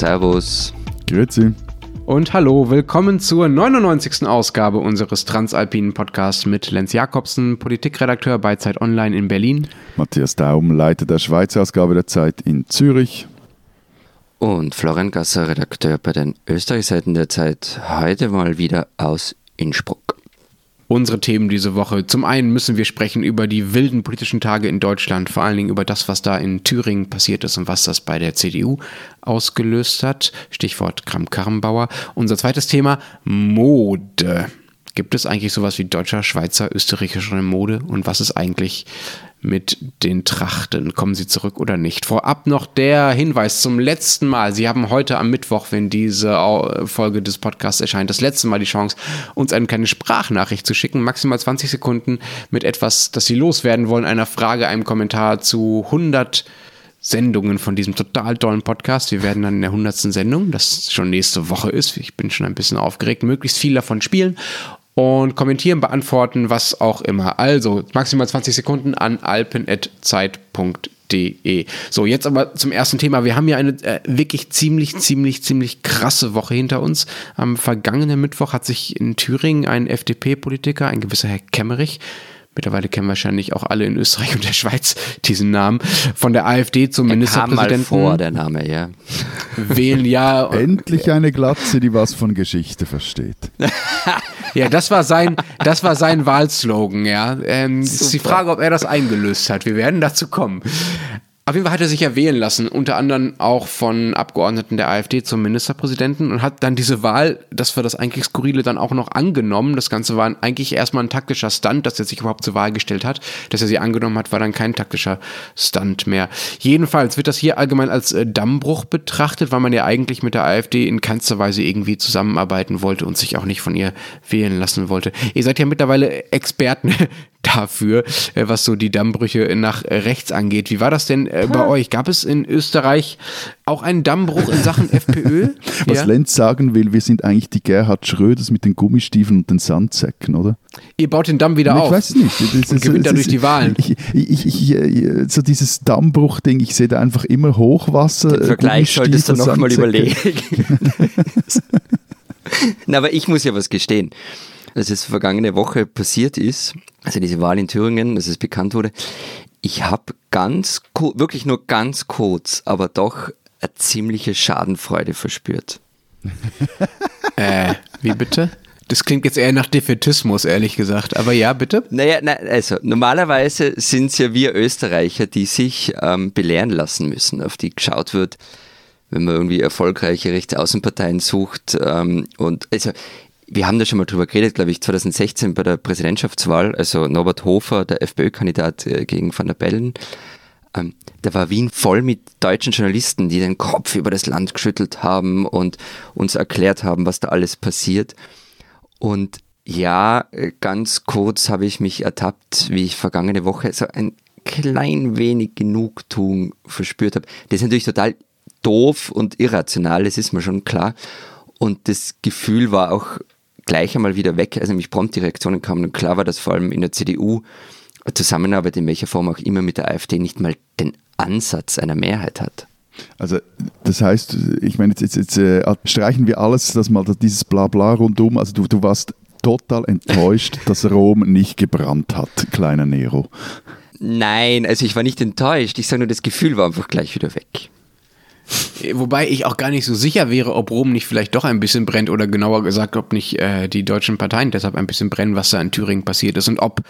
Servus. Grüezi. Und hallo, willkommen zur 99. Ausgabe unseres Transalpinen Podcasts mit Lenz Jakobsen, Politikredakteur bei Zeit Online in Berlin. Matthias Daum, Leiter der Schweizer Ausgabe der Zeit in Zürich. Und Florian Gasser, Redakteur bei den Österreichseiten der Zeit, heute mal wieder aus Innsbruck unsere Themen diese Woche. Zum einen müssen wir sprechen über die wilden politischen Tage in Deutschland, vor allen Dingen über das, was da in Thüringen passiert ist und was das bei der CDU ausgelöst hat. Stichwort Kram-Karrenbauer. Unser zweites Thema, Mode. Gibt es eigentlich sowas wie deutscher, Schweizer, österreichische Mode? Und was ist eigentlich mit den Trachten. Kommen sie zurück oder nicht? Vorab noch der Hinweis zum letzten Mal. Sie haben heute am Mittwoch, wenn diese Folge des Podcasts erscheint, das letzte Mal die Chance, uns eine kleine Sprachnachricht zu schicken. Maximal 20 Sekunden mit etwas, das Sie loswerden wollen, einer Frage, einem Kommentar zu 100 Sendungen von diesem total tollen Podcast. Wir werden dann in der 100. Sendung, das schon nächste Woche ist, ich bin schon ein bisschen aufgeregt, möglichst viel davon spielen und kommentieren, beantworten, was auch immer. Also maximal 20 Sekunden an alpen.zeit.de. So, jetzt aber zum ersten Thema. Wir haben ja eine äh, wirklich ziemlich, ziemlich, ziemlich krasse Woche hinter uns. Am vergangenen Mittwoch hat sich in Thüringen ein FDP-Politiker, ein gewisser Herr Kemmerich, Mittlerweile kennen wahrscheinlich auch alle in Österreich und der Schweiz diesen Namen. Von der AfD zum er Ministerpräsidenten. Kam mal vor, der Name, ja. Wählen ja. Endlich eine Glatze, die was von Geschichte versteht. ja, das war sein, das war sein Wahlslogan, ja. Ähm, ist die Frage, ob er das eingelöst hat. Wir werden dazu kommen. Auf jeden Fall hat er sich ja wählen lassen, unter anderem auch von Abgeordneten der AfD zum Ministerpräsidenten und hat dann diese Wahl, das war das eigentlich Skurrile, dann auch noch angenommen. Das Ganze war eigentlich erstmal ein taktischer Stunt, dass er sich überhaupt zur Wahl gestellt hat. Dass er sie angenommen hat, war dann kein taktischer Stunt mehr. Jedenfalls wird das hier allgemein als äh, Dammbruch betrachtet, weil man ja eigentlich mit der AfD in keinster Weise irgendwie zusammenarbeiten wollte und sich auch nicht von ihr wählen lassen wollte. Ihr seid ja mittlerweile Experten dafür, äh, was so die Dammbrüche nach rechts angeht. Wie war das denn äh, bei euch? Gab es in Österreich auch einen Dammbruch in Sachen FPÖ? Was ja? Lenz sagen will, wir sind eigentlich die Gerhard Schröders mit den Gummistiefeln und den Sandsäcken, oder? Ihr baut den Damm wieder ich auf. Ich weiß nicht. Das, und gewinnt dadurch die Wahlen. Ich, ich, ich, so dieses Dammbruch-Ding, ich sehe da einfach immer Hochwasser. Den Vergleich solltest du nochmal überlegen. Na, aber ich muss ja was gestehen als es vergangene Woche passiert ist, also diese Wahl in Thüringen, als es bekannt wurde, ich habe ganz, wirklich nur ganz kurz, aber doch eine ziemliche Schadenfreude verspürt. äh, wie bitte? Das klingt jetzt eher nach Defetismus, ehrlich gesagt. Aber ja, bitte? Naja, na, also normalerweise sind es ja wir Österreicher, die sich ähm, belehren lassen müssen, auf die geschaut wird, wenn man irgendwie erfolgreiche Rechtsaußenparteien sucht. Ähm, und also wir haben da schon mal drüber geredet, glaube ich, 2016 bei der Präsidentschaftswahl, also Norbert Hofer, der FPÖ-Kandidat äh, gegen Van der Bellen. Ähm, da war Wien voll mit deutschen Journalisten, die den Kopf über das Land geschüttelt haben und uns erklärt haben, was da alles passiert. Und ja, äh, ganz kurz habe ich mich ertappt, wie ich vergangene Woche so ein klein wenig Genugtuung verspürt habe. Das ist natürlich total doof und irrational, das ist mir schon klar. Und das Gefühl war auch gleich einmal wieder weg, also nämlich prompt die Reaktionen kamen und klar war, dass vor allem in der CDU Zusammenarbeit in welcher Form auch immer mit der AfD nicht mal den Ansatz einer Mehrheit hat. Also das heißt, ich meine, jetzt, jetzt, jetzt äh, streichen wir alles, das mal dieses Blabla rundum. Also du, du warst total enttäuscht, dass Rom nicht gebrannt hat, kleiner Nero. Nein, also ich war nicht enttäuscht. Ich sage nur, das Gefühl war einfach gleich wieder weg. Wobei ich auch gar nicht so sicher wäre, ob Rom nicht vielleicht doch ein bisschen brennt oder genauer gesagt, ob nicht äh, die deutschen Parteien deshalb ein bisschen brennen, was da in Thüringen passiert ist und ob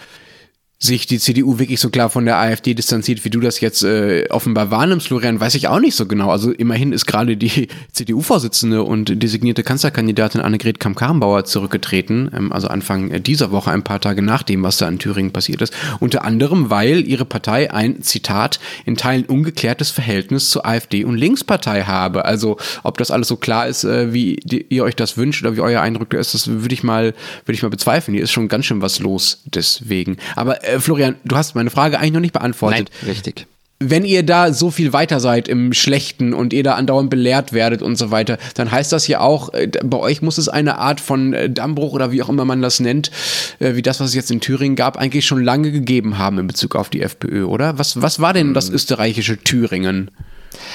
sich die CDU wirklich so klar von der AfD distanziert, wie du das jetzt äh, offenbar wahrnimmst, Florian, weiß ich auch nicht so genau. Also immerhin ist gerade die CDU-Vorsitzende und designierte Kanzlerkandidatin Annegret Kamm-Karrenbauer zurückgetreten, ähm, also Anfang dieser Woche, ein paar Tage nach dem, was da in Thüringen passiert ist. Unter anderem, weil ihre Partei ein, Zitat, in Teilen ungeklärtes Verhältnis zur AfD und Linkspartei habe. Also ob das alles so klar ist, äh, wie die, ihr euch das wünscht oder wie euer Eindruck ist, das würde ich mal, würde ich mal bezweifeln. Hier ist schon ganz schön was los deswegen. Aber äh, äh, Florian, du hast meine Frage eigentlich noch nicht beantwortet. Nein, richtig. Wenn ihr da so viel weiter seid im Schlechten und ihr da andauernd belehrt werdet und so weiter, dann heißt das ja auch, äh, bei euch muss es eine Art von äh, Dammbruch oder wie auch immer man das nennt, wie das, was es jetzt in Thüringen gab, eigentlich schon lange gegeben haben in Bezug auf die FPÖ, oder? Was, was war denn das hm. österreichische Thüringen?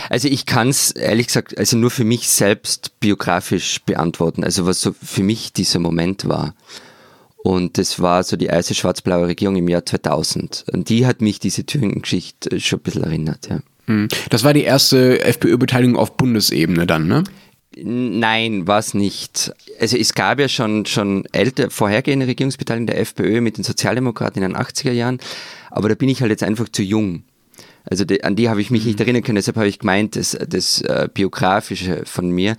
Also ich kann es ehrlich gesagt, also nur für mich selbst biografisch beantworten, also was so für mich dieser Moment war. Und das war so die erste schwarz-blaue Regierung im Jahr 2000. Und die hat mich diese Thüringen-Geschichte schon ein bisschen erinnert, ja. Hm. Das war die erste FPÖ-Beteiligung auf Bundesebene dann, ne? Nein, war es nicht. Also es gab ja schon, schon älter, vorhergehende Regierungsbeteiligung der FPÖ mit den Sozialdemokraten in den 80er Jahren, aber da bin ich halt jetzt einfach zu jung. Also die, an die habe ich mich nicht erinnern können, deshalb habe ich gemeint, das, das äh, Biografische von mir.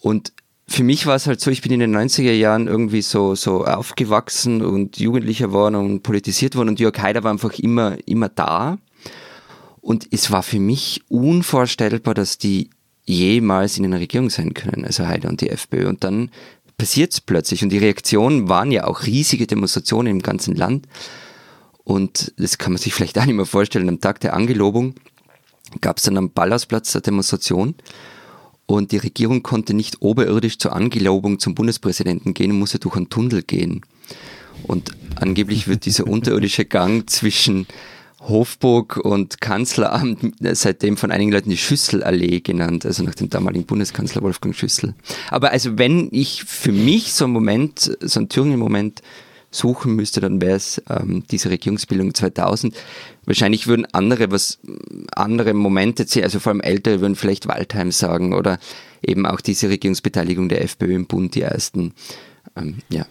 Und für mich war es halt so, ich bin in den 90er Jahren irgendwie so, so aufgewachsen und Jugendlicher worden und politisiert worden und Jörg Haider war einfach immer, immer da. Und es war für mich unvorstellbar, dass die jemals in einer Regierung sein können, also Haider und die FPÖ. Und dann passiert es plötzlich. Und die Reaktionen waren ja auch riesige Demonstrationen im ganzen Land. Und das kann man sich vielleicht auch nicht mehr vorstellen. Am Tag der Angelobung gab es dann am Ballhausplatz eine Demonstration. Und die Regierung konnte nicht oberirdisch zur Angelobung zum Bundespräsidenten gehen und musste durch einen Tunnel gehen. Und angeblich wird dieser unterirdische Gang zwischen Hofburg und Kanzleramt seitdem von einigen Leuten die Schüsselallee genannt, also nach dem damaligen Bundeskanzler Wolfgang Schüssel. Aber also wenn ich für mich so einen Moment, so einen Thüringen-Moment suchen müsste, dann wäre es ähm, diese Regierungsbildung 2000. Wahrscheinlich würden andere was, andere Momente, also vor allem Ältere würden vielleicht Waldheim sagen oder eben auch diese Regierungsbeteiligung der FPÖ im Bund, die ersten. Ähm, ja.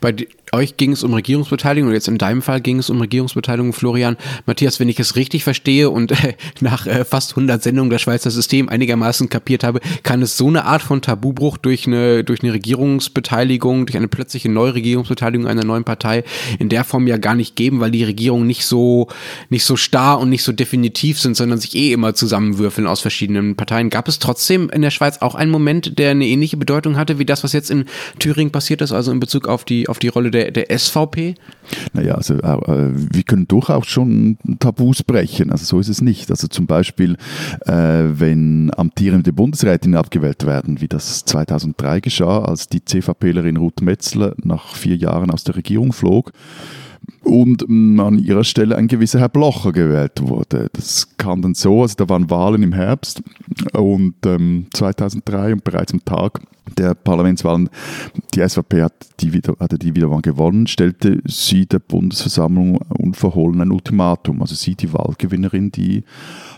Bei euch ging es um Regierungsbeteiligung und jetzt in deinem Fall ging es um Regierungsbeteiligung, Florian. Matthias, wenn ich es richtig verstehe und äh, nach äh, fast 100 Sendungen das Schweizer System einigermaßen kapiert habe, kann es so eine Art von Tabubruch durch eine, durch eine Regierungsbeteiligung, durch eine plötzliche neue Regierungsbeteiligung einer neuen Partei in der Form ja gar nicht geben, weil die Regierungen nicht so, nicht so starr und nicht so definitiv sind, sondern sich eh immer zusammenwürfeln aus verschiedenen Parteien. Gab es trotzdem in der Schweiz auch einen Moment, der eine ähnliche Bedeutung hatte wie das, was jetzt in Thüringen passiert ist, also in Bezug auf die, auf die Rolle der, der SVP? Naja, also äh, wir können durchaus schon Tabus brechen. Also so ist es nicht. Also zum Beispiel, äh, wenn amtierende Bundesrätinnen abgewählt werden, wie das 2003 geschah, als die CVPlerin Ruth Metzler nach vier Jahren aus der Regierung flog, und an ihrer Stelle ein gewisser Herr Blocher gewählt wurde. Das kam dann so, also da waren Wahlen im Herbst und ähm, 2003 und bereits am Tag der Parlamentswahlen, die SVP hat die wieder, hatte die Wiederwahl gewonnen, stellte sie der Bundesversammlung unverhohlen ein Ultimatum. Also sie, die Wahlgewinnerin, die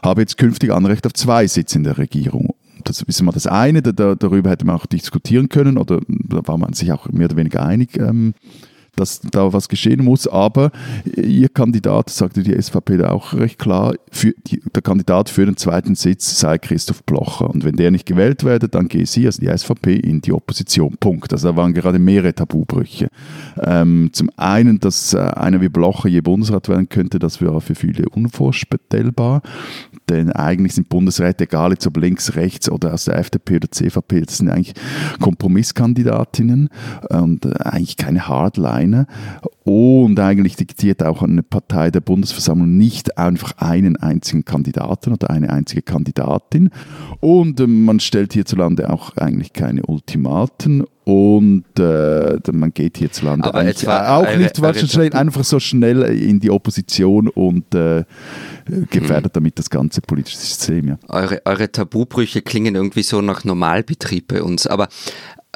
habe jetzt künftig Anrecht auf zwei Sitze in der Regierung das ist mal das eine, da, darüber hätte man auch diskutieren können oder da war man sich auch mehr oder weniger einig. Ähm, dass da was geschehen muss. Aber Ihr Kandidat, sagte die SVP da auch recht klar, die, der Kandidat für den zweiten Sitz sei Christoph Blocher. Und wenn der nicht gewählt werde, dann gehe sie, also die SVP, in die Opposition. Punkt. Also da waren gerade mehrere Tabubrüche. Ähm, zum einen, dass äh, einer wie Blocher je Bundesrat werden könnte, das wäre für viele unvorstellbar. Denn eigentlich sind Bundesräte, egal jetzt ob links, rechts oder aus der FDP oder CVP, das sind eigentlich Kompromisskandidatinnen und äh, eigentlich keine Hardliner. Und eigentlich diktiert auch eine Partei der Bundesversammlung nicht einfach einen einzigen Kandidaten oder eine einzige Kandidatin. Und äh, man stellt hierzulande auch eigentlich keine Ultimaten und äh, man geht hierzulande Aber eigentlich auch nicht schnell, einfach so schnell in die Opposition und äh, gefährdet damit das ganze politische System. Ja. Eure, eure Tabubrüche klingen irgendwie so nach Normalbetrieb bei uns. Aber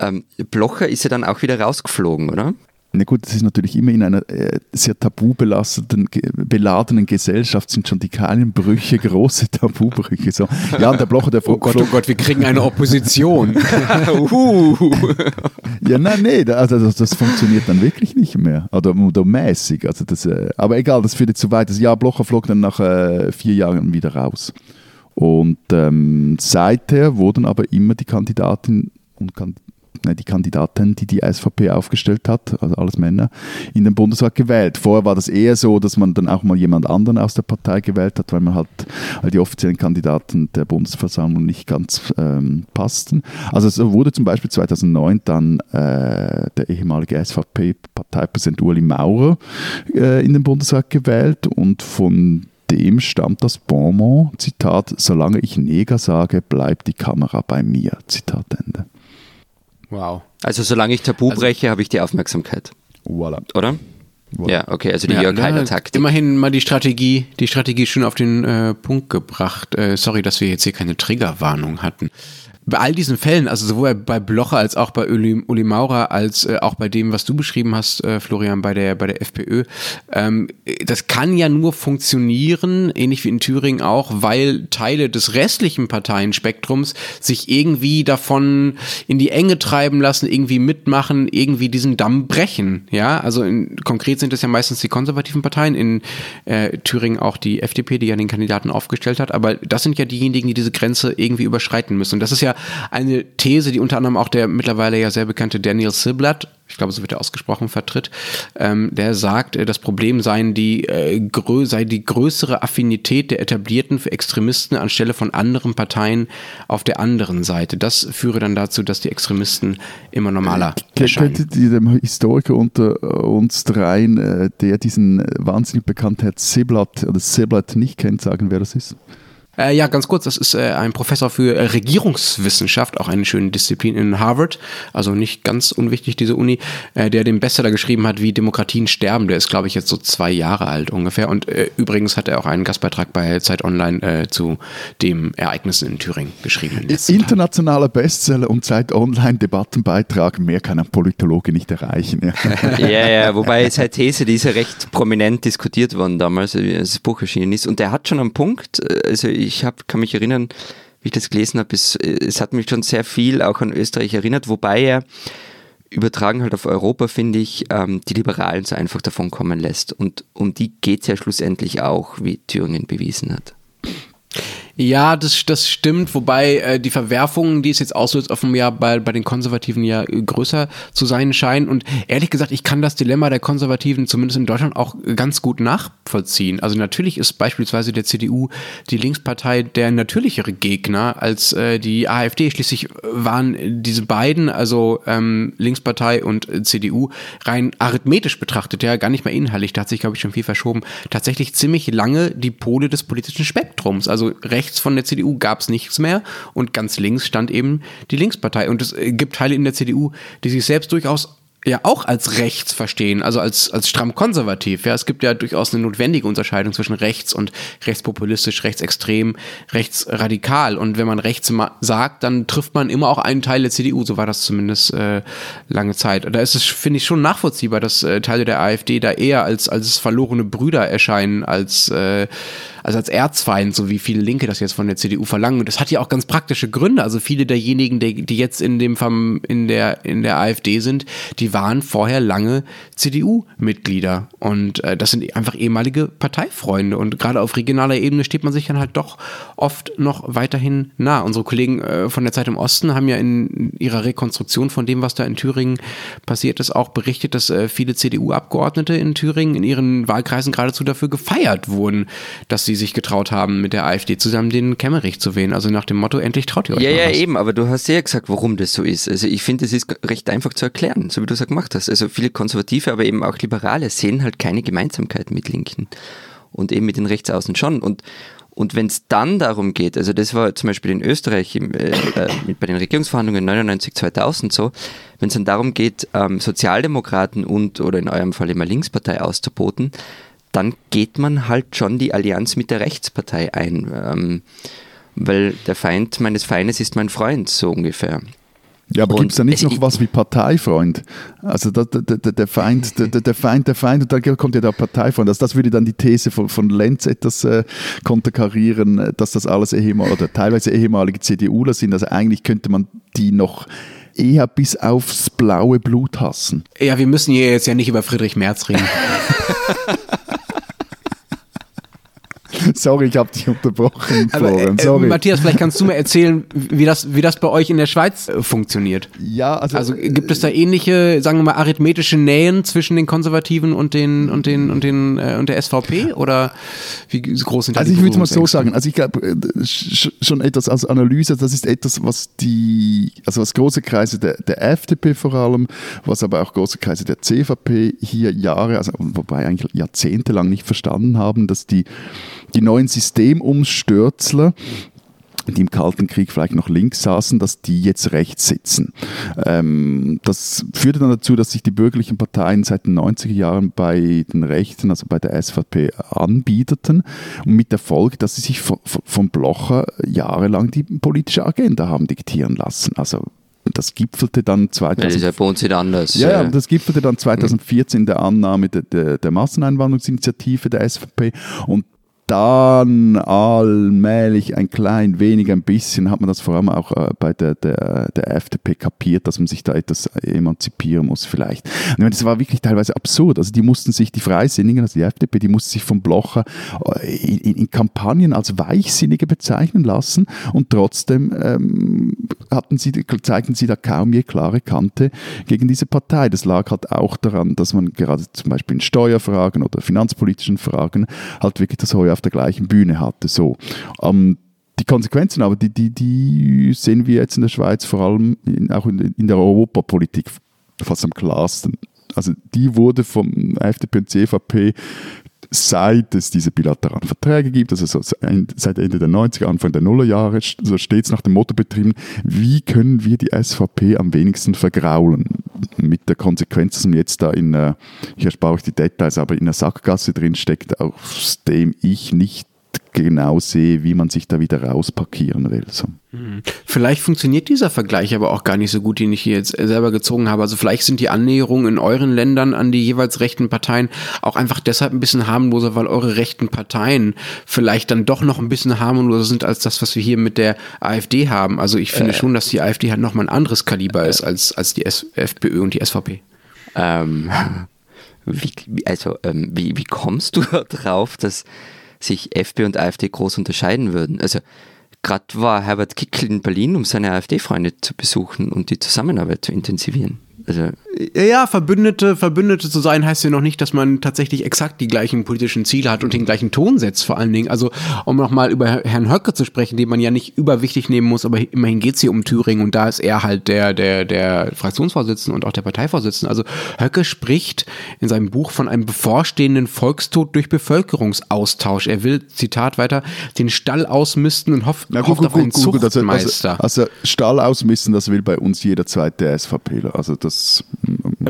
ähm, Blocher ist ja dann auch wieder rausgeflogen, oder? Na gut, das ist natürlich immer in einer äh, sehr tabubelasteten, ge- beladenen Gesellschaft sind schon die kleinen Brüche große Tabubrüche. So. Ja, und der Blocher, der Oh Gott, oh Gott, wir kriegen eine Opposition. Ja, nein, nee, da- also das, das funktioniert dann wirklich nicht mehr. Oder, oder mäßig. Also das, äh, aber egal, das führt jetzt zu weit. Das Jahr Blocher flog dann nach äh, vier Jahren wieder raus. Und ähm, seither wurden aber immer die Kandidaten und kan nein, die Kandidaten, die die SVP aufgestellt hat, also alles Männer, in den Bundesrat gewählt. Vorher war das eher so, dass man dann auch mal jemand anderen aus der Partei gewählt hat, weil man halt weil die offiziellen Kandidaten der Bundesversammlung nicht ganz ähm, passten. Also so wurde zum Beispiel 2009 dann äh, der ehemalige SVP-Parteipräsident Ueli Maurer äh, in den Bundesrat gewählt und von dem stammt das Bonmot, Zitat, solange ich Neger sage, bleibt die Kamera bei mir, Zitat Ende. Wow. Also solange ich Tabu breche, habe ich die Aufmerksamkeit, Voilà. oder? Ja, okay, also die ja, Jörg Haider-Taktik. Immerhin mal die Strategie, die Strategie schon auf den äh, Punkt gebracht. Äh, sorry, dass wir jetzt hier keine Triggerwarnung hatten bei all diesen Fällen, also sowohl bei Blocher als auch bei Uli, Uli Maurer, als äh, auch bei dem, was du beschrieben hast, äh, Florian, bei der, bei der FPÖ, ähm, das kann ja nur funktionieren, ähnlich wie in Thüringen auch, weil Teile des restlichen Parteienspektrums sich irgendwie davon in die Enge treiben lassen, irgendwie mitmachen, irgendwie diesen Damm brechen. Ja, also in, konkret sind es ja meistens die konservativen Parteien, in äh, Thüringen auch die FDP, die ja den Kandidaten aufgestellt hat, aber das sind ja diejenigen, die diese Grenze irgendwie überschreiten müssen. Und das ist ja eine These, die unter anderem auch der mittlerweile ja sehr bekannte Daniel Siblatt, ich glaube, so wird er ausgesprochen, vertritt, ähm, der sagt, äh, das Problem seien die, äh, sei die größere Affinität der Etablierten für Extremisten anstelle von anderen Parteien auf der anderen Seite. Das führe dann dazu, dass die Extremisten immer normaler äh, erscheinen. Könntet ihr dem Historiker unter uns dreien, äh, der diesen wahnsinnig bekannten Herrn Siblatt oder Siblatt nicht kennt, sagen, wer das ist? Äh, ja, ganz kurz, das ist äh, ein Professor für äh, Regierungswissenschaft, auch eine schöne Disziplin in Harvard, also nicht ganz unwichtig, diese Uni, äh, der den Bestseller geschrieben hat, wie Demokratien sterben. Der ist, glaube ich, jetzt so zwei Jahre alt ungefähr. Und äh, übrigens hat er auch einen Gastbeitrag bei Zeit Online äh, zu dem Ereignissen in Thüringen geschrieben. In Internationaler Bestseller und Zeit Online Debattenbeitrag, mehr kann ein Politologe nicht erreichen. Ja, ja, ja wobei seine These, die ist ja recht prominent diskutiert worden damals, als das Buch erschienen ist. Und der hat schon einen Punkt, also ich ich hab, kann mich erinnern, wie ich das gelesen habe, es, es hat mich schon sehr viel auch an Österreich erinnert, wobei er übertragen halt auf Europa, finde ich, ähm, die Liberalen so einfach davon kommen lässt. Und um die geht es ja schlussendlich auch, wie Thüringen bewiesen hat. Ja, das, das stimmt, wobei äh, die Verwerfungen, die es jetzt auslöst, offenbar bei, bei den Konservativen ja äh, größer zu sein scheinen. Und ehrlich gesagt, ich kann das Dilemma der Konservativen zumindest in Deutschland auch ganz gut nachvollziehen. Also natürlich ist beispielsweise der CDU die Linkspartei der natürlichere Gegner als äh, die AfD. Schließlich waren diese beiden, also ähm, Linkspartei und CDU, rein arithmetisch betrachtet, ja gar nicht mehr inhaltlich, da hat sich, glaube ich, schon viel verschoben, tatsächlich ziemlich lange die Pole des politischen Spektrums. Also rechts rechts von der CDU gab es nichts mehr und ganz links stand eben die Linkspartei. Und es gibt Teile in der CDU, die sich selbst durchaus ja auch als rechts verstehen, also als, als stramm konservativ. Ja, es gibt ja durchaus eine notwendige Unterscheidung zwischen rechts und rechtspopulistisch, rechtsextrem, rechtsradikal. Und wenn man rechts sagt, dann trifft man immer auch einen Teil der CDU. So war das zumindest äh, lange Zeit. Da ist es, finde ich, schon nachvollziehbar, dass äh, Teile der AfD da eher als, als verlorene Brüder erscheinen, als, äh, also als Erzfeind, so wie viele Linke das jetzt von der CDU verlangen. Und das hat ja auch ganz praktische Gründe. Also viele derjenigen, die, die jetzt in dem in der, in der AfD sind, die waren vorher lange CDU-Mitglieder. Und äh, das sind einfach ehemalige Parteifreunde. Und gerade auf regionaler Ebene steht man sich dann halt doch oft noch weiterhin nah. Unsere Kollegen äh, von der Zeit im Osten haben ja in ihrer Rekonstruktion von dem, was da in Thüringen passiert ist, auch berichtet, dass äh, viele CDU-Abgeordnete in Thüringen in ihren Wahlkreisen geradezu dafür gefeiert wurden, dass sie sich getraut haben, mit der AfD zusammen den Kemmerich zu wählen. Also nach dem Motto, endlich traut ihr euch Ja, ja, was. eben, aber du hast ja gesagt, warum das so ist. Also ich finde, es ist recht einfach zu erklären, so wie du es gemacht hast. Also viele Konservative, aber eben auch Liberale sehen halt keine Gemeinsamkeit mit Linken und eben mit den Rechtsaußen schon. Und, und wenn es dann darum geht, also das war zum Beispiel in Österreich im, äh, äh, bei den Regierungsverhandlungen 99, 2000 so, wenn es dann darum geht, ähm, Sozialdemokraten und oder in eurem Fall immer Linkspartei auszuboten, dann geht man halt schon die Allianz mit der Rechtspartei ein. Ähm, weil der Feind meines Feindes ist mein Freund, so ungefähr. Ja, aber gibt es da nicht noch was wie Parteifreund? Also der, der, der, Feind, der, der Feind, der Feind, und da kommt ja der Parteifreund. Also das würde dann die These von, von Lenz etwas äh, konterkarieren, dass das alles ehemalige oder teilweise ehemalige CDUler sind. Also eigentlich könnte man die noch eher bis aufs blaue Blut hassen. Ja, wir müssen hier jetzt ja nicht über Friedrich Merz reden. Sorry, ich habe dich unterbrochen. Aber, äh, Matthias, vielleicht kannst du mir erzählen, wie das, wie das bei euch in der Schweiz äh, funktioniert. Ja, also, also gibt es da ähnliche, sagen wir mal, arithmetische Nähen zwischen den Konservativen und den und den und den äh, und der SVP oder wie groß sind da Also ich würde mal so sagen, also ich glaube äh, schon etwas als Analyse, das ist etwas, was die, also was große Kreise der, der FDP vor allem, was aber auch große Kreise der CVP hier Jahre, also wobei eigentlich jahrzehntelang nicht verstanden haben, dass die die neuen Systemumstürzler die im Kalten Krieg vielleicht noch links saßen, dass die jetzt rechts sitzen. Ähm, das führte dann dazu, dass sich die bürgerlichen Parteien seit den 90er Jahren bei den Rechten, also bei der SVP, anbieteten und mit der Folge, dass sie sich von, von Blocher jahrelang die politische Agenda haben diktieren lassen. Also das gipfelte dann 2014. Das ist ja bei anders. Ja, ja, das gipfelte dann 2014 in der Annahme der, der, der Masseneinwanderungsinitiative der SVP und dann allmählich ein klein wenig, ein bisschen hat man das vor allem auch äh, bei der, der, der FDP kapiert, dass man sich da etwas emanzipieren muss vielleicht. Und das war wirklich teilweise absurd. Also die mussten sich, die Freisinnigen, also die FDP, die mussten sich vom Blocher äh, in, in Kampagnen als Weichsinnige bezeichnen lassen und trotzdem ähm, hatten sie, zeigten sie da kaum je klare Kante gegen diese Partei. Das lag halt auch daran, dass man gerade zum Beispiel in Steuerfragen oder finanzpolitischen Fragen halt wirklich das Heuer auf der gleichen Bühne hatte. So. Ähm, die Konsequenzen aber, die, die, die sehen wir jetzt in der Schweiz vor allem in, auch in, in der Europapolitik fast am klarsten. Also die wurde vom FDP und CVP seit es diese bilateralen Verträge gibt, also so seit Ende der 90er, Anfang der Nullerjahre, so stets nach dem Motto betrieben, wie können wir die SVP am wenigsten vergraulen? Mit der Konsequenz, dass man jetzt da in, ich erspare euch die Details, aber in einer Sackgasse drin steckt, aus dem ich nicht genau sehe, wie man sich da wieder rausparkieren will. So. Hm. Vielleicht funktioniert dieser Vergleich aber auch gar nicht so gut, den ich hier jetzt selber gezogen habe. Also vielleicht sind die Annäherungen in euren Ländern an die jeweils rechten Parteien auch einfach deshalb ein bisschen harmloser, weil eure rechten Parteien vielleicht dann doch noch ein bisschen harmloser sind als das, was wir hier mit der AfD haben. Also ich finde äh, schon, dass die AfD halt nochmal ein anderes Kaliber äh, ist als, als die S FPÖ und die SVP. Ähm, wie, also ähm, wie, wie kommst du darauf, dass sich FPÖ und AfD groß unterscheiden würden. Also gerade war Herbert Kickl in Berlin, um seine AfD-Freunde zu besuchen und die Zusammenarbeit zu intensivieren. Also ja, Verbündete, Verbündete zu sein heißt ja noch nicht, dass man tatsächlich exakt die gleichen politischen Ziele hat und den gleichen Ton setzt, vor allen Dingen. Also, um nochmal über Herrn Höcke zu sprechen, den man ja nicht überwichtig nehmen muss, aber immerhin geht es hier um Thüringen und da ist er halt der, der, der Fraktionsvorsitzende und auch der Parteivorsitzende. Also, Höcke spricht in seinem Buch von einem bevorstehenden Volkstod durch Bevölkerungsaustausch. Er will, Zitat weiter, den Stall ausmisten und hofft, Na, hofft gut, auf einen gut, gut, also, also, also, Stall ausmisten, das will bei uns jeder zweite SVPler. Also, das Yes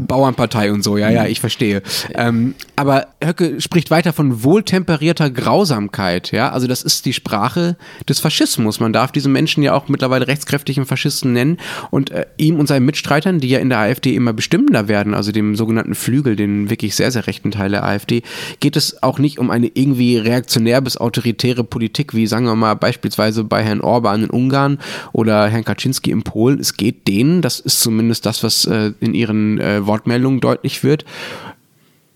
Bauernpartei und so, ja, ja, ich verstehe. Ähm, aber Höcke spricht weiter von wohltemperierter Grausamkeit, ja, also das ist die Sprache des Faschismus. Man darf diese Menschen ja auch mittlerweile rechtskräftigen Faschisten nennen und äh, ihm und seinen Mitstreitern, die ja in der AfD immer bestimmender werden, also dem sogenannten Flügel, den wirklich sehr, sehr rechten Teil der AfD, geht es auch nicht um eine irgendwie reaktionär bis autoritäre Politik, wie sagen wir mal beispielsweise bei Herrn Orban in Ungarn oder Herrn Kaczynski in Polen. Es geht denen, das ist zumindest das, was äh, in ihren äh, Wortmeldungen deutlich wird.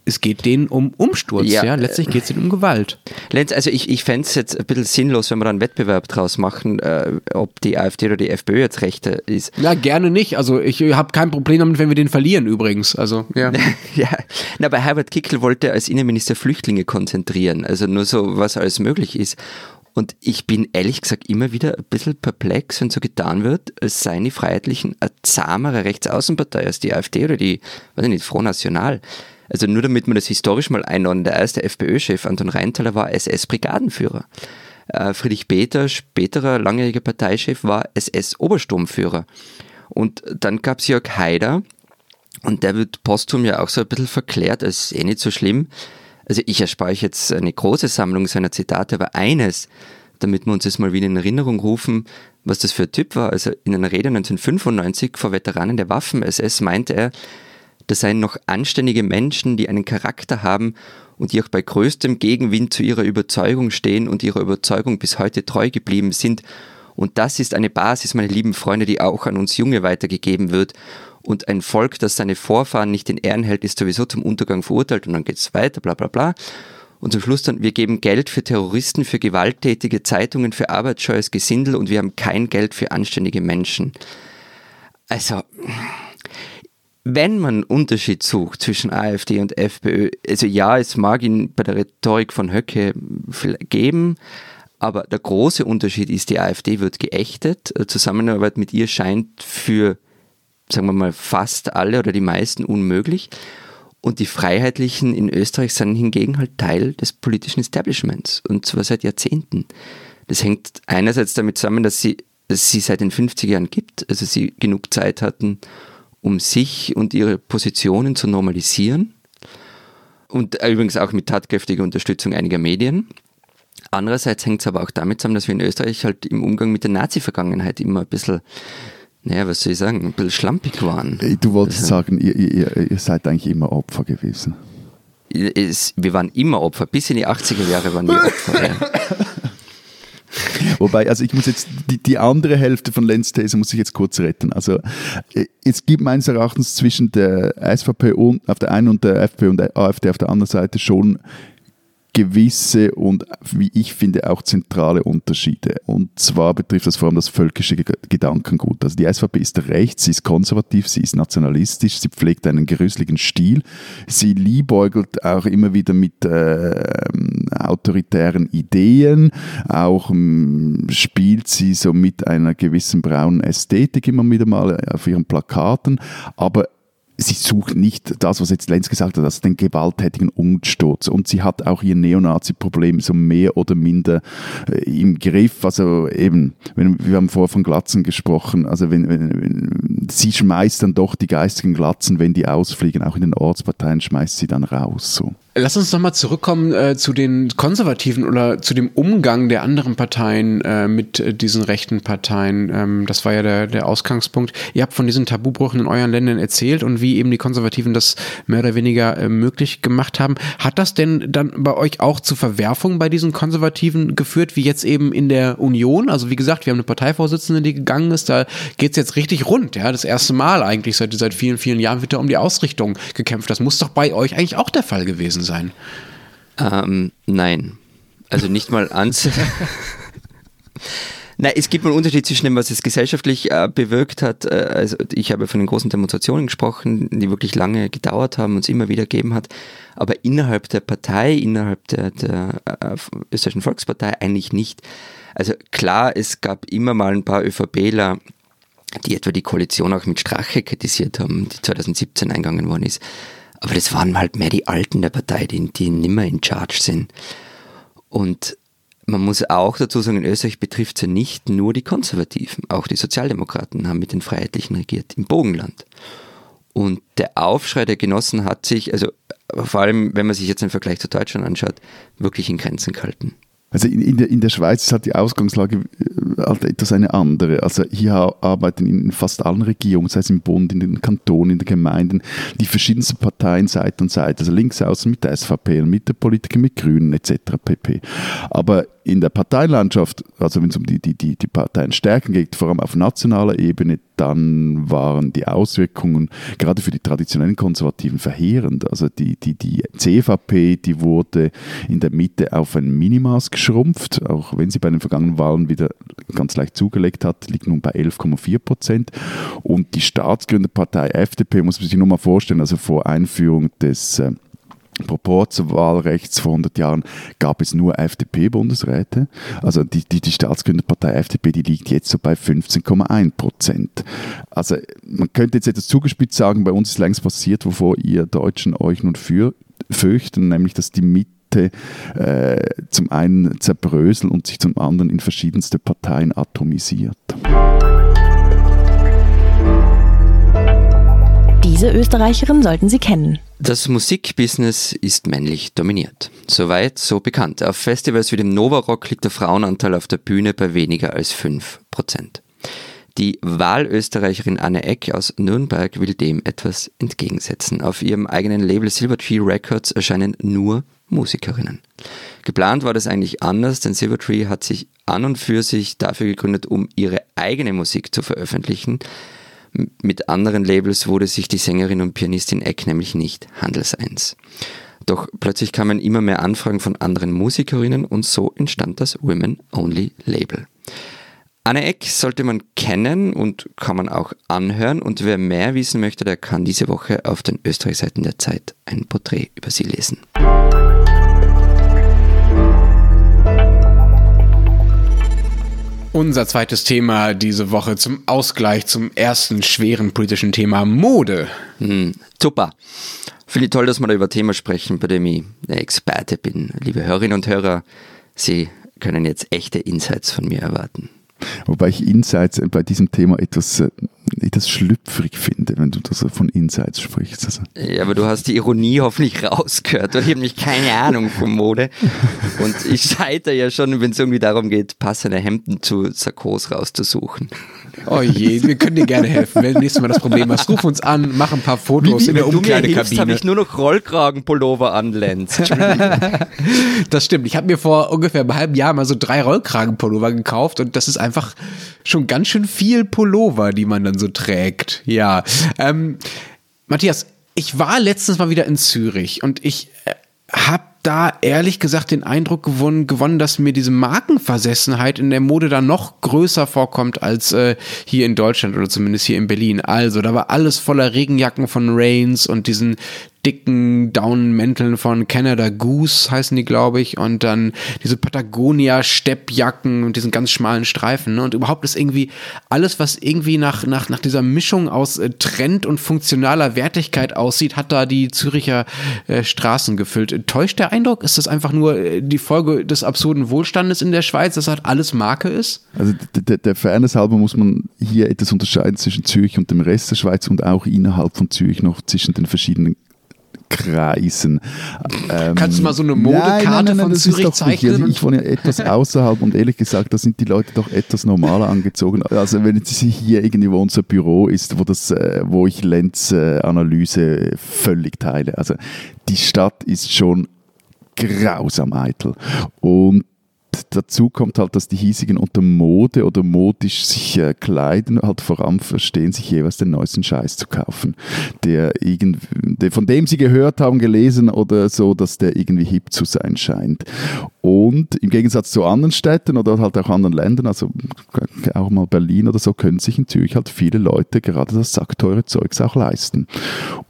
Es geht denen um Umsturz, ja. ja? Letztlich geht es ihnen um Gewalt. Lenz, also ich, ich fände es jetzt ein bisschen sinnlos, wenn wir da einen Wettbewerb draus machen, äh, ob die AfD oder die FPÖ jetzt rechter ist. Ja, gerne nicht. Also ich habe kein Problem damit, wenn wir den verlieren übrigens. Also, ja. ja. Na, bei Herbert Kickel wollte als Innenminister Flüchtlinge konzentrieren, also nur so, was alles möglich ist. Und ich bin ehrlich gesagt immer wieder ein bisschen perplex, wenn so getan wird, als seien die Freiheitlichen eine zahmere Rechtsaußenpartei als die AfD oder die, weiß ich nicht, Front National. Also nur damit man das historisch mal einordnet, der erste FPÖ-Chef Anton Reintaler war SS-Brigadenführer. Äh, Friedrich Peter, späterer langjähriger Parteichef, war SS-Obersturmführer. Und dann gab es Jörg Haider, und der wird posthum ja auch so ein bisschen verklärt, ist eh nicht so schlimm. Also ich erspare euch jetzt eine große Sammlung seiner Zitate, aber eines, damit wir uns das mal wieder in Erinnerung rufen, was das für ein Typ war. Also in einer Rede 1995 vor Veteranen der Waffen-SS meinte er, das seien noch anständige Menschen, die einen Charakter haben und die auch bei größtem Gegenwind zu ihrer Überzeugung stehen und ihrer Überzeugung bis heute treu geblieben sind. Und das ist eine Basis, meine lieben Freunde, die auch an uns Junge weitergegeben wird. Und ein Volk, das seine Vorfahren nicht in Ehren hält, ist sowieso zum Untergang verurteilt und dann geht es weiter, bla bla bla. Und zum Schluss dann, wir geben Geld für Terroristen, für gewalttätige Zeitungen, für arbeitsscheues Gesindel und wir haben kein Geld für anständige Menschen. Also, wenn man einen Unterschied sucht zwischen AfD und FPÖ, also ja, es mag ihn bei der Rhetorik von Höcke geben, aber der große Unterschied ist, die AfD wird geächtet. Zusammenarbeit mit ihr scheint für sagen wir mal, fast alle oder die meisten unmöglich. Und die Freiheitlichen in Österreich sind hingegen halt Teil des politischen Establishments und zwar seit Jahrzehnten. Das hängt einerseits damit zusammen, dass sie, dass sie seit den 50er Jahren gibt, also sie genug Zeit hatten, um sich und ihre Positionen zu normalisieren. Und übrigens auch mit tatkräftiger Unterstützung einiger Medien. Andererseits hängt es aber auch damit zusammen, dass wir in Österreich halt im Umgang mit der Nazi-Vergangenheit immer ein bisschen, naja, was soll ich sagen, ein bisschen schlampig waren. Du wolltest also, sagen, ihr, ihr, ihr seid eigentlich immer Opfer gewesen. Es, wir waren immer Opfer. Bis in die 80er Jahre waren wir Opfer. ja. Wobei, also ich muss jetzt die, die andere Hälfte von Lenz These muss ich jetzt kurz retten. Also äh, es gibt meines Erachtens zwischen der SVP und, auf der einen und der FPÖ und der AfD auf der anderen Seite schon gewisse und, wie ich finde, auch zentrale Unterschiede. Und zwar betrifft das vor allem das völkische Gedankengut. Also die SVP ist rechts, sie ist konservativ, sie ist nationalistisch, sie pflegt einen gerüsseligen Stil, sie liebäugelt auch immer wieder mit äh, autoritären Ideen, auch ähm, spielt sie so mit einer gewissen braunen Ästhetik immer wieder mal auf ihren Plakaten, aber sie sucht nicht das, was jetzt Lenz gesagt hat, also den gewalttätigen Umsturz. Und sie hat auch ihr Neonazi-Problem so mehr oder minder äh, im Griff. Also eben, wenn, wir haben vorher von Glatzen gesprochen, also wenn, wenn, wenn, sie schmeißt dann doch die geistigen Glatzen, wenn die ausfliegen, auch in den Ortsparteien schmeißt sie dann raus. So. Lass uns nochmal zurückkommen äh, zu den Konservativen oder zu dem Umgang der anderen Parteien äh, mit äh, diesen rechten Parteien. Ähm, das war ja der, der Ausgangspunkt. Ihr habt von diesen Tabubrüchen in euren Ländern erzählt und wie eben die Konservativen das mehr oder weniger äh, möglich gemacht haben. Hat das denn dann bei euch auch zu Verwerfungen bei diesen Konservativen geführt, wie jetzt eben in der Union? Also wie gesagt, wir haben eine Parteivorsitzende, die gegangen ist, da geht's jetzt richtig rund. Ja, Das erste Mal eigentlich seit, seit vielen, vielen Jahren wird da um die Ausrichtung gekämpft. Das muss doch bei euch eigentlich auch der Fall gewesen gewesen sein? Ähm, nein. Also nicht mal ans. Nein, es gibt einen Unterschied zwischen dem, was es gesellschaftlich äh, bewirkt hat. Äh, also ich habe von den großen Demonstrationen gesprochen, die wirklich lange gedauert haben und es immer wieder gegeben hat. Aber innerhalb der Partei, innerhalb der, der äh, österreichischen Volkspartei eigentlich nicht. Also klar, es gab immer mal ein paar ÖVPler, die etwa die Koalition auch mit Strache kritisiert haben, die 2017 eingegangen worden ist. Aber das waren halt mehr die Alten der Partei, die, die nimmer in Charge sind. Und man muss auch dazu sagen, in Österreich betrifft es ja nicht nur die Konservativen. Auch die Sozialdemokraten haben mit den Freiheitlichen regiert im Bogenland. Und der Aufschrei der Genossen hat sich, also vor allem, wenn man sich jetzt den Vergleich zu Deutschland anschaut, wirklich in Grenzen gehalten. Also in, in, der, in der Schweiz ist halt die Ausgangslage halt etwas eine andere. Also hier arbeiten in fast allen Regierungen, sei es im Bund, in den Kantonen, in den Gemeinden, die verschiedensten Parteien Seite an Seite. Also links außen mit der SVP, mit der Politiker, mit Grünen etc. pp. Aber in der Parteilandschaft, also wenn es um die, die, die, die Parteienstärken geht, vor allem auf nationaler Ebene, dann waren die Auswirkungen gerade für die traditionellen Konservativen verheerend. Also die, die, die CVP, die wurde in der Mitte auf ein Minimaß geschrumpft, auch wenn sie bei den vergangenen Wahlen wieder ganz leicht zugelegt hat, liegt nun bei 11,4 Prozent. Und die Staatsgründerpartei FDP, muss man sich nur mal vorstellen, also vor Einführung des äh, Proporzwahlrechts vor 100 Jahren gab es nur FDP-Bundesräte. Also die, die, die Staatsgründerpartei FDP, die liegt jetzt so bei 15,1 Prozent. Also man könnte jetzt etwas zugespitzt sagen, bei uns ist längst passiert, wovor ihr Deutschen euch nun für, fürchten, nämlich dass die Mitte äh, zum einen zerbröselt und sich zum anderen in verschiedenste Parteien atomisiert. Diese Österreicherin sollten Sie kennen. Das Musikbusiness ist männlich dominiert. Soweit, so bekannt. Auf Festivals wie dem Nova Rock liegt der Frauenanteil auf der Bühne bei weniger als 5%. Die Wahlösterreicherin Anne Eck aus Nürnberg will dem etwas entgegensetzen. Auf ihrem eigenen Label Silvertree Records erscheinen nur Musikerinnen. Geplant war das eigentlich anders, denn Silvertree hat sich an und für sich dafür gegründet, um ihre eigene Musik zu veröffentlichen. Mit anderen Labels wurde sich die Sängerin und Pianistin Eck nämlich nicht handelseins. Doch plötzlich kamen immer mehr Anfragen von anderen Musikerinnen und so entstand das Women Only Label. Anne Eck sollte man kennen und kann man auch anhören und wer mehr wissen möchte, der kann diese Woche auf den Österreichseiten der Zeit ein Porträt über sie lesen. Unser zweites Thema diese Woche zum Ausgleich zum ersten schweren politischen Thema Mode. Hm, super. Finde ich toll, dass wir da über Thema sprechen, bei dem ich der Experte bin. Liebe Hörerinnen und Hörer, Sie können jetzt echte Insights von mir erwarten. Wobei ich Insights bei diesem Thema etwas, äh, etwas schlüpfrig finde, wenn du das von Insights sprichst. Also. Ja, aber du hast die Ironie hoffentlich rausgehört. Ich habe nämlich keine Ahnung von Mode. Und ich scheitere ja schon, wenn es irgendwie darum geht, passende Hemden zu Sakkos rauszusuchen. Oh je, wir können dir gerne helfen. Wenn du nächstes Mal das Problem hast, ruf uns an, mach ein paar Fotos wie, in der Umkleidekabine. habe ich nur noch Rollkragenpullover an, Lenz. das stimmt. Ich habe mir vor ungefähr einem halben Jahr mal so drei Rollkragenpullover gekauft und das ist einfach schon ganz schön viel Pullover, die man dann so trägt. Ja. Ähm, Matthias, ich war letztens mal wieder in Zürich und ich äh, habe da ehrlich gesagt den Eindruck gewonnen, gewonnen, dass mir diese Markenversessenheit in der Mode da noch größer vorkommt als äh, hier in Deutschland oder zumindest hier in Berlin. Also, da war alles voller Regenjacken von Rains und diesen dicken Downmänteln von Canada Goose heißen die, glaube ich, und dann diese Patagonia Steppjacken und diesen ganz schmalen Streifen. Ne? Und überhaupt ist irgendwie alles, was irgendwie nach, nach, nach dieser Mischung aus äh, Trend und funktionaler Wertigkeit aussieht, hat da die Züricher äh, Straßen gefüllt. Täuscht der Eindruck? Ist das einfach nur äh, die Folge des absurden Wohlstandes in der Schweiz, dass halt alles Marke ist? Also der, der Fairness halber muss man hier etwas unterscheiden zwischen Zürich und dem Rest der Schweiz und auch innerhalb von Zürich noch zwischen den verschiedenen Kreisen. Ähm, Kannst du mal so eine Modekarte nein, nein, nein, von Zürich zeichnen? Also ich wohne ja etwas außerhalb und ehrlich gesagt, da sind die Leute doch etwas normaler angezogen. Also wenn jetzt hier irgendwo unser Büro ist, wo, das, äh, wo ich Lenz Analyse völlig teile. Also die Stadt ist schon grausam eitel. Und dazu kommt halt, dass die hiesigen unter Mode oder modisch sich äh, kleiden, halt vor allem verstehen, sich jeweils den neuesten Scheiß zu kaufen, der irgendwie, von dem sie gehört haben, gelesen oder so, dass der irgendwie hip zu sein scheint. Und im Gegensatz zu anderen Städten oder halt auch anderen Ländern, also auch mal Berlin oder so, können sich in Zürich halt viele Leute gerade das sackteure Zeugs auch leisten.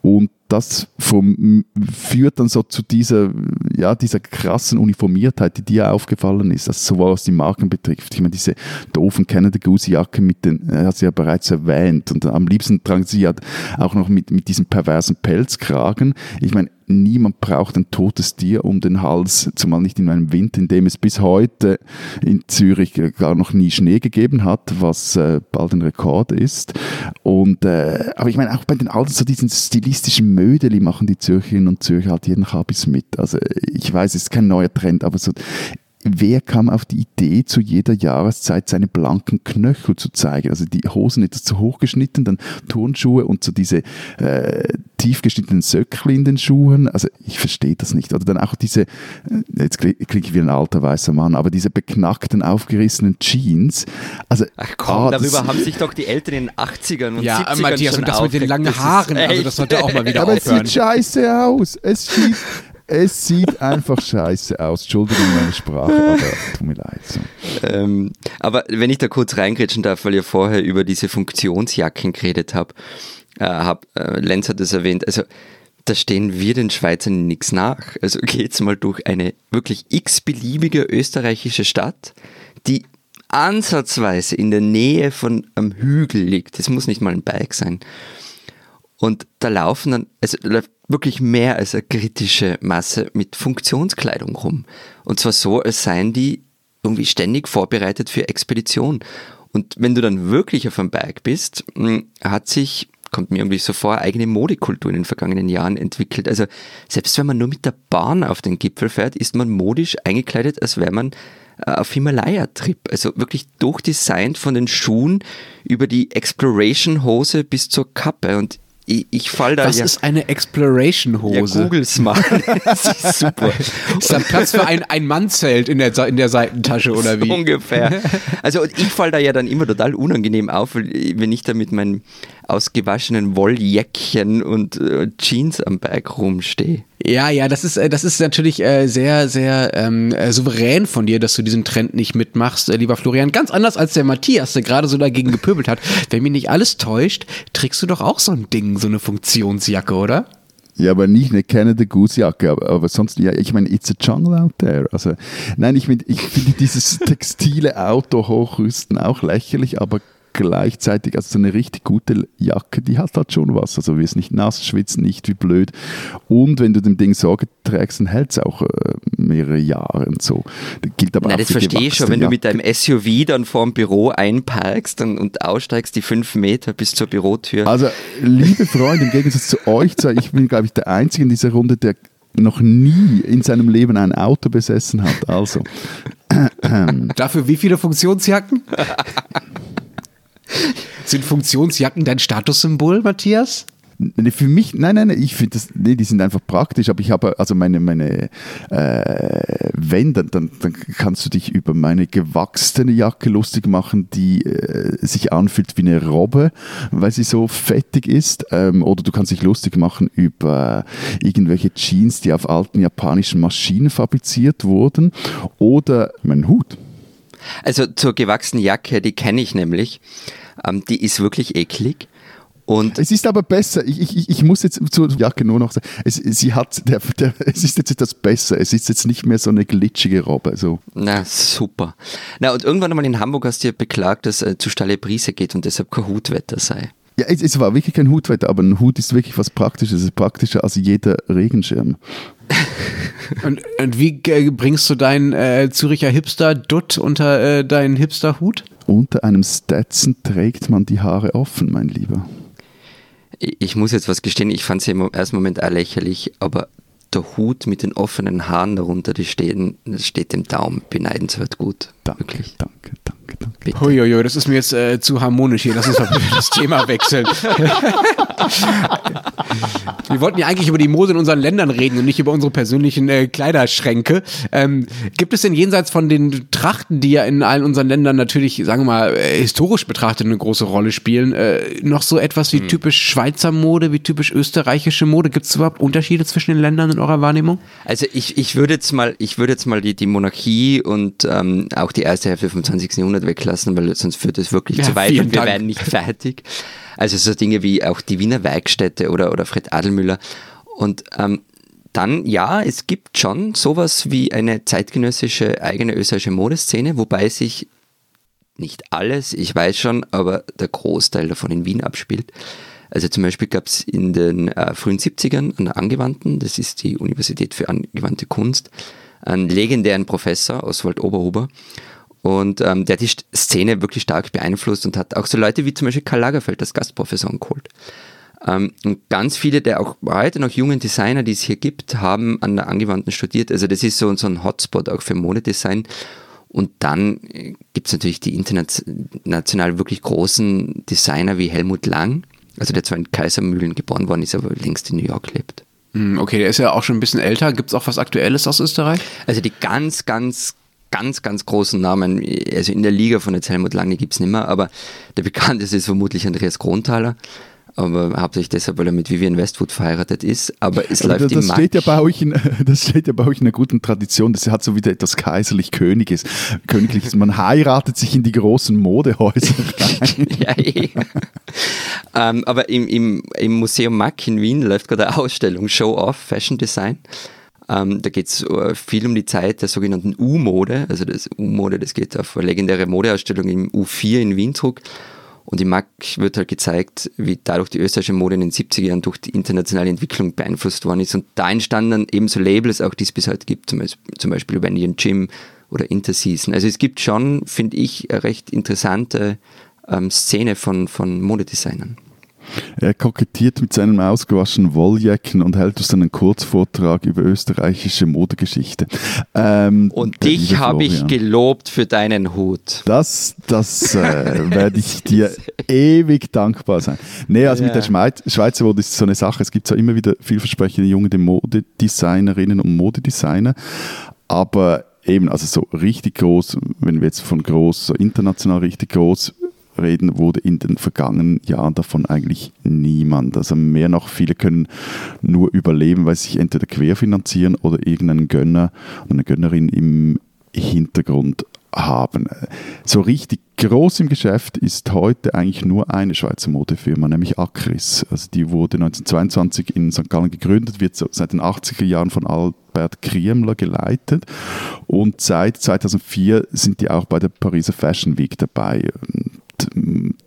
Und das vom, führt dann so zu dieser, ja, dieser krassen Uniformiertheit, die dir aufgefallen ist, also sowohl was die Marken betrifft. Ich meine, diese doofen Canada Goose Jacke mit den, er hat sie ja bereits erwähnt, und am liebsten tragen sie ja auch noch mit, mit diesem perversen Pelzkragen. Ich meine, niemand braucht ein totes Tier um den Hals, zumal nicht in einem Winter, in dem es bis heute in Zürich gar noch nie Schnee gegeben hat, was äh, bald ein Rekord ist. Und, äh, aber ich meine, auch bei den alten, so diesen stilistischen Mödeli machen die Zürcherinnen und Zürcher halt jeden Habis mit. Also ich weiß, es ist kein neuer Trend, aber so wer kam auf die Idee, zu jeder Jahreszeit seine blanken Knöchel zu zeigen? Also die Hosen etwas zu hoch geschnitten, dann Turnschuhe und so diese äh, tief geschnittenen Söckchen in den Schuhen. Also ich verstehe das nicht. Oder dann auch diese, äh, jetzt klinge ich wie ein alter weißer Mann, aber diese beknackten, aufgerissenen Jeans. Also, Ach komm, ah, darüber haben sich doch die Eltern in den 80ern und ja, 70ern Matthias, schon und das mit den langen Haaren, also das sollte auch mal wieder aber aufhören. es sieht scheiße aus. Es sieht es sieht einfach scheiße aus. Entschuldigung meine Sprache, aber tut mir leid. So. Ähm, aber wenn ich da kurz reingrätschen darf, weil ihr vorher über diese Funktionsjacken geredet habt, äh, hab, äh, Lenz hat es erwähnt, also da stehen wir den Schweizern nichts nach. Also geht's mal durch eine wirklich x-beliebige österreichische Stadt, die ansatzweise in der Nähe von einem Hügel liegt. Das muss nicht mal ein Bike sein. Und da laufen dann, also läuft wirklich mehr als eine kritische Masse mit Funktionskleidung rum. Und zwar so, als seien die irgendwie ständig vorbereitet für Expedition. Und wenn du dann wirklich auf einem Berg bist, hm, hat sich, kommt mir irgendwie so vor, eigene Modekultur in den vergangenen Jahren entwickelt. Also selbst wenn man nur mit der Bahn auf den Gipfel fährt, ist man modisch eingekleidet, als wäre man äh, auf Himalaya-Trip. Also wirklich durchdesignt von den Schuhen über die Exploration-Hose bis zur Kappe. Und ich, ich fall da Was ja. ist eine Exploration-Hose? Ja, googles mal. das ist super. Ist da Platz für ein, ein Mannzelt in der, in der Seitentasche oder wie? Ungefähr. Also ich fall da ja dann immer total unangenehm auf, wenn ich da mit meinem ausgewaschenen Wolljäckchen und äh, Jeans am Berg rumstehe. Ja, ja, das ist, äh, das ist natürlich äh, sehr, sehr ähm, äh, souverän von dir, dass du diesen Trend nicht mitmachst, äh, lieber Florian. Ganz anders als der Matthias, der gerade so dagegen gepöbelt hat. Wenn mich nicht alles täuscht, trägst du doch auch so ein Ding, so eine Funktionsjacke, oder? Ja, aber nicht eine Canada Goose Jacke, aber, aber sonst, ja, ich meine, it's a jungle out there. Also, nein, ich, mein, ich finde dieses textile Auto hochrüsten auch lächerlich, aber gleichzeitig, also so eine richtig gute Jacke, die hat halt schon was. Also wirst nicht nass, schwitzt nicht wie blöd. Und wenn du dem Ding Sorge trägst, dann hält es auch äh, mehrere Jahre und so. Das gilt aber Nein, das verstehe ich schon, wenn Jacke. du mit deinem SUV dann vorm Büro einparkst und, und aussteigst, die fünf Meter bis zur Bürotür. Also, liebe Freunde, im Gegensatz zu euch, ich bin, glaube ich, der Einzige in dieser Runde, der noch nie in seinem Leben ein Auto besessen hat. Also. Dafür wie viele Funktionsjacken? Sind Funktionsjacken dein Statussymbol, Matthias? Für mich, nein, nein, ich finde das, nee, die sind einfach praktisch, aber ich habe, also meine, meine, äh, wenn, dann, dann, dann kannst du dich über meine gewachsene Jacke lustig machen, die äh, sich anfühlt wie eine Robbe, weil sie so fettig ist, ähm, oder du kannst dich lustig machen über irgendwelche Jeans, die auf alten japanischen Maschinen fabriziert wurden, oder meinen Hut. Also zur gewachsenen Jacke, die kenne ich nämlich. Ähm, die ist wirklich eklig. Und es ist aber besser, ich, ich, ich muss jetzt zur Jacke nur noch sagen, es, sie hat, der, der, es ist jetzt etwas besser, es ist jetzt nicht mehr so eine glitschige Robbe. So. Na, super. Na, und irgendwann einmal in Hamburg hast du ja beklagt, dass äh, zu steile Brise geht und deshalb kein Hutwetter sei. Ja, es, es, war wirklich kein Hutwetter, aber ein Hut ist wirklich was Praktisches. Es ist praktischer als jeder Regenschirm. und, und, wie äh, bringst du deinen äh, Züricher Hipster-Dutt unter äh, deinen Hipster-Hut? Unter einem Stetson trägt man die Haare offen, mein Lieber ich muss jetzt was gestehen, ich fand es im ersten Moment auch lächerlich, aber der Hut mit den offenen Haaren darunter, die stehen, das steht dem Daumen beneidenswert gut. Danke, Wirklich. danke, danke, danke. Huiuiui, das ist mir jetzt äh, zu harmonisch hier. Lass uns mal das Thema wechseln. Wir wollten ja eigentlich über die Mode in unseren Ländern reden und nicht über unsere persönlichen äh, Kleiderschränke. Ähm, gibt es denn jenseits von den Trachten, die ja in allen unseren Ländern natürlich, sagen wir mal, äh, historisch betrachtet eine große Rolle spielen, äh, noch so etwas wie hm. typisch Schweizer Mode, wie typisch österreichische Mode? Gibt es überhaupt Unterschiede zwischen den Ländern in eurer Wahrnehmung? Also ich, ich würde jetzt mal, ich würde jetzt mal die, die Monarchie und ähm, auch die erste Hälfte vom 20. Jahrhundert weglassen, weil sonst führt es wirklich ja, zu weit und wir Dank. werden nicht fertig. Also so Dinge wie auch die Wiener Werkstätte oder, oder Fred Adelmüller. Und ähm, dann, ja, es gibt schon sowas wie eine zeitgenössische eigene österreichische Modeszene, wobei sich nicht alles, ich weiß schon, aber der Großteil davon in Wien abspielt. Also zum Beispiel gab es in den äh, frühen 70ern an der Angewandten, das ist die Universität für angewandte Kunst, einen legendären Professor, Oswald Oberhuber, und ähm, der hat die Szene wirklich stark beeinflusst und hat auch so Leute wie zum Beispiel Karl Lagerfeld als Gastprofessor geholt. Ähm, und ganz viele der auch heute noch jungen Designer, die es hier gibt, haben an der Angewandten studiert. Also das ist so, so ein Hotspot auch für Modedesign. Und dann äh, gibt es natürlich die international wirklich großen Designer wie Helmut Lang, also der zwar in Kaisermühlen geboren worden ist, aber längst in New York lebt. Hm, okay, der ist ja auch schon ein bisschen älter. Gibt es auch was Aktuelles aus Österreich? Also die ganz, ganz ganz, ganz großen Namen, also in der Liga von der Helmut Lange gibt es nicht mehr, aber der bekannteste ist vermutlich Andreas Kronthaler. Aber hauptsächlich deshalb, weil er mit Vivian Westwood verheiratet ist. Aber es läuft das, das steht ja bei euch in, Das steht ja bei euch in einer guten Tradition. Das hat so wieder etwas kaiserlich-königes. Königliches. Man heiratet sich in die großen Modehäuser rein. ja, eh. ähm, aber im, im, im Museum Mack in Wien läuft gerade eine Ausstellung Show Off Fashion Design. Ähm, da geht es äh, viel um die Zeit der sogenannten U-Mode. Also das U-Mode, das geht auf eine legendäre Modeausstellung im U4 in Wien zurück. Und im MAC wird halt gezeigt, wie dadurch die österreichische Mode in den 70er Jahren durch die internationale Entwicklung beeinflusst worden ist. Und da entstanden dann eben so Labels, auch die es bis heute gibt, zum Beispiel, Wendy Jim oder Interseason. Also es gibt schon, finde ich, eine recht interessante ähm, Szene von, von Modedesignern. Er kokettiert mit seinen ausgewaschenen Wolljacken und hält uns einen Kurzvortrag über österreichische Modegeschichte. Ähm, und dich habe ich gelobt für deinen Hut. Das, das äh, werde ich dir ewig dankbar sein. Nee, also ja. mit der Schweizer Mode ist so eine Sache. Es gibt zwar immer wieder vielversprechende junge Modedesignerinnen und Modedesigner, aber eben, also so richtig groß, wenn wir jetzt von groß, so international richtig groß reden, wurde in den vergangenen Jahren davon eigentlich niemand. Also mehr noch, viele können nur überleben, weil sie sich entweder querfinanzieren oder irgendeinen Gönner oder eine Gönnerin im Hintergrund haben. So richtig groß im Geschäft ist heute eigentlich nur eine Schweizer Modefirma, nämlich Acris. Also die wurde 1922 in St. Gallen gegründet, wird seit den 80er Jahren von Albert Kriemler geleitet und seit 2004 sind die auch bei der Pariser Fashion Week dabei